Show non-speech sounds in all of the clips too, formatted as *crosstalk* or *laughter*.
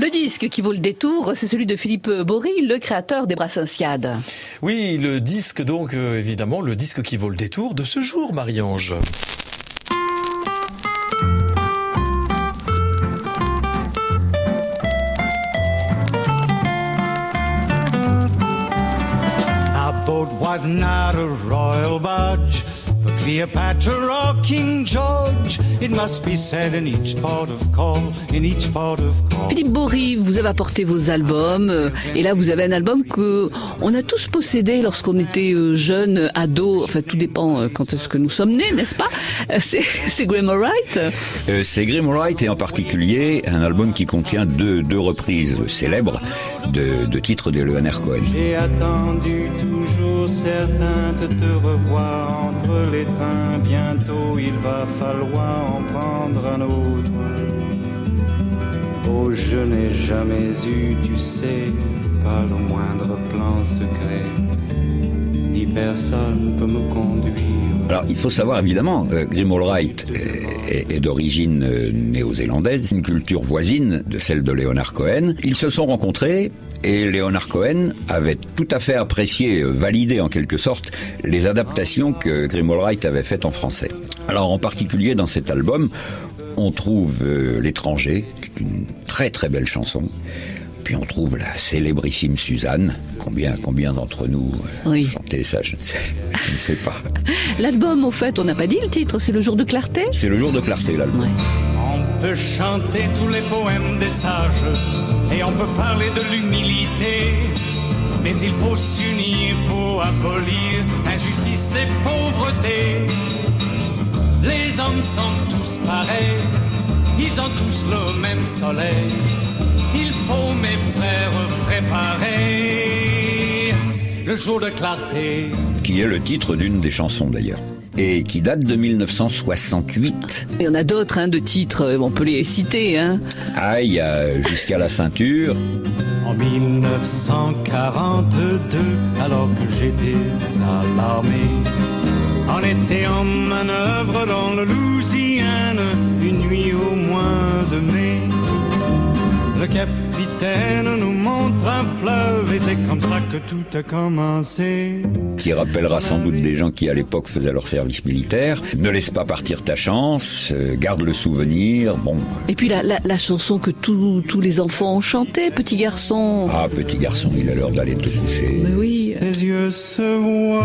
Le disque qui vaut le détour, c'est celui de Philippe Bory, le créateur des Brassinciades. Oui, le disque donc, euh, évidemment, le disque qui vaut le détour de ce jour, Marie-Ange. Our boat was not a royal barge for Cleopatra or King George. It must be said in each port of call, in each port of call. Philippe Bory, vous avez apporté vos albums, euh, et là vous avez un album que on a tous possédé lorsqu'on était euh, jeune, ado, enfin tout dépend euh, quand est-ce que nous sommes nés, n'est-ce pas? Euh, C'est *laughs* c'est Graham Wright Euh, c'est Grim Wright et en particulier un album qui contient deux, deux reprises célèbres de, de titres de Leonard Cohen. J'ai attendu toujours certain de te revoir entre les trains. Bientôt il va falloir en prendre un autre. Oh, je n'ai jamais eu, tu sais, pas le moindre plan secret. Ni personne peut me conduire. Alors il faut savoir évidemment, euh, Wright est, d'origine euh, néo-zélandaise, une culture voisine de celle de Leonard Cohen. Ils se sont rencontrés et Leonard Cohen avait tout à fait apprécié, euh, validé en quelque sorte, les adaptations que Grim Wright avait faites en français. Alors en particulier dans cet album, on trouve euh, L'étranger, une très très belle chanson. Puis on trouve la célébrissime Suzanne. Combien, combien d'entre nous euh, Oui. chantaient ça je ne, sais, je ne sais pas. *laughs* L'album, au fait, on n'a pas dit le titre, c'est Le jour de clarté C'est le jour de clarté, l'album. Ouais. On peut chanter tous les poèmes des sages et on peut parler de l'humilité. Mais il faut s'unir pour abolir injustice et pauvreté. Les hommes sont tous pareils, ils ont tous le même soleil. Faut, mes frères, préparer le jour de clarté. qui est le titre d'une des chansons d'ailleurs, et qui date de 1968. Il y en a d'autres hein, de titres, euh, on peut les citer. Hein. Ah, il y a Jusqu'à la ceinture, En 1942, alors que j'étais à l'armée, on était en manœuvre dans le Louisiane, une nuit au mois de mai. Le capitaine nous montre un fleuve et c'est comme ça que tout a commencé. qui rappellera sans doute des gens qui à l'époque faisaient leur service militaire. Ne laisse pas partir ta chance, euh, garde le souvenir. Bon, Et puis la, la, la chanson que tous tous les enfants ont chantée, Petit garçon. ah petit garçon, il est l'heure d'aller te coucher. Mais oui. Tes yeux se voient.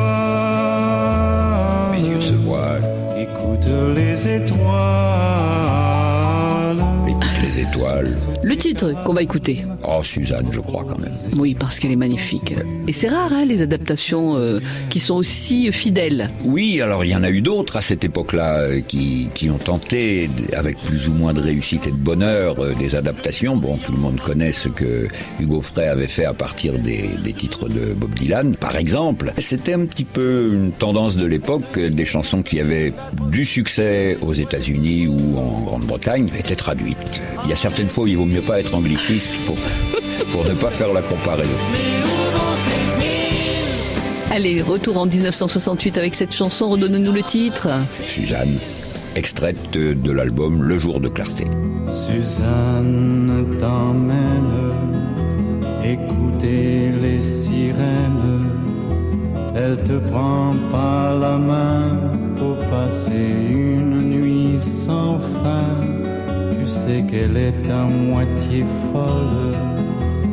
Mes yeux se voilent, Écoute les étoiles. Étoiles. Le titre qu'on va écouter. Oh Suzanne, je crois quand même. Oui, parce qu'elle est magnifique. Et c'est rare, hein, les adaptations euh, qui sont aussi fidèles. Oui, alors il y en a eu d'autres à cette époque-là euh, qui, qui ont tenté, avec plus ou moins de réussite et de bonheur, euh, des adaptations. Bon, tout le monde connaît ce que Hugo Frey avait fait à partir des, des titres de Bob Dylan, par exemple. C'était un petit peu une tendance de l'époque, des chansons qui avaient du succès aux États-Unis ou en Grande-Bretagne étaient traduites. Il y a certaines fois où il vaut mieux pas être angliciste pour, pour ne pas faire la comparaison. Allez, retour en 1968 avec cette chanson, redonne-nous le titre. Suzanne, extraite de, de l'album Le jour de clarté. Suzanne t'emmène écouter les sirènes. Elle te prend par la main pour passer une nuit sans fin. Sais qu'elle est à moitié folle.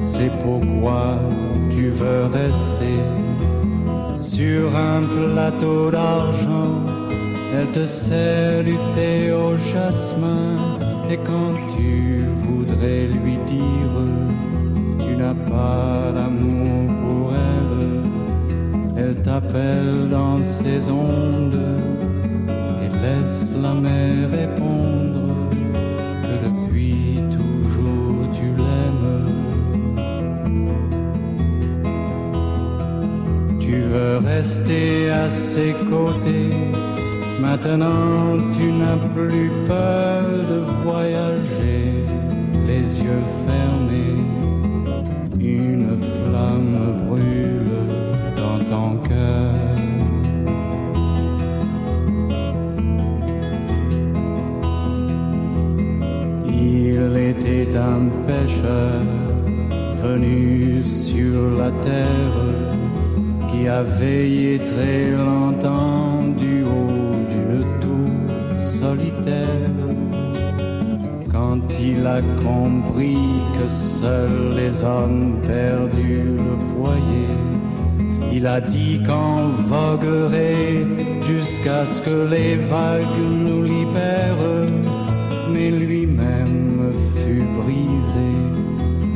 C'est pourquoi tu veux rester sur un plateau d'argent. Elle te sert au jasmin et quand tu voudrais lui dire tu n'as pas d'amour pour elle, elle t'appelle dans ses ondes et laisse la mer répondre rester à ses côtés. Maintenant, tu n'as plus peur de voyager, les yeux fermés. Une flamme brûle dans ton cœur. Il était un pêcheur venue sur la terre qui a veillé très longtemps du haut d'une tour solitaire. Quand il a compris que seuls les hommes perdus le foyer, il a dit qu'on voguerait jusqu'à ce que les vagues nous libèrent, mais lui-même fut brisé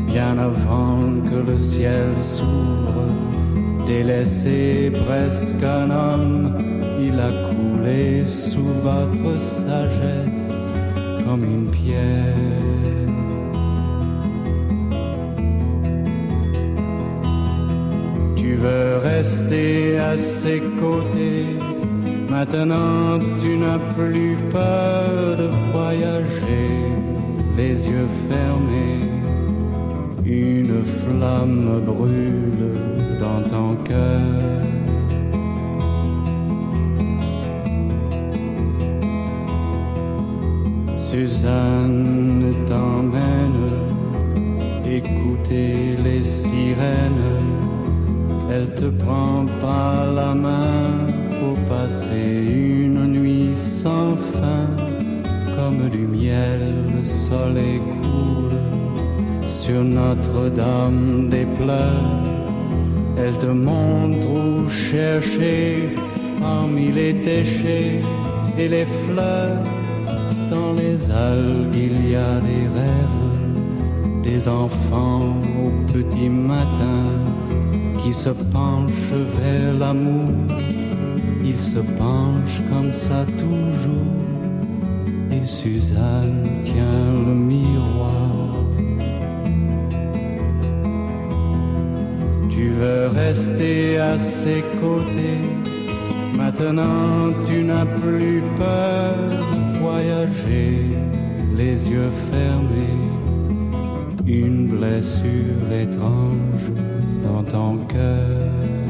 bien avant que le ciel s'ouvre. Délaissé presque un homme, il a coulé sous votre sagesse comme une pierre. Tu veux rester à ses côtés. Maintenant, tu n'as plus peur de voyager, les yeux fermés. Une flamme brûle dans ton cœur. Suzanne t'emmène écouter les sirènes. Elle te prend par la main pour passer une nuit sans fin. Comme du miel, le soleil coule sur Notre-Dame des pleurs. Elle te montre où chercher parmi les déchets et les fleurs. Dans les algues, il y a des rêves, des enfants au petit matin qui se penchent vers l'amour. Ils se penchent comme ça toujours. Et Suzanne tient le miroir. Tu veux rester à ses côtés. Maintenant, tu n'as plus peur de voyager, les yeux fermés. Une blessure étrange dans ton cœur.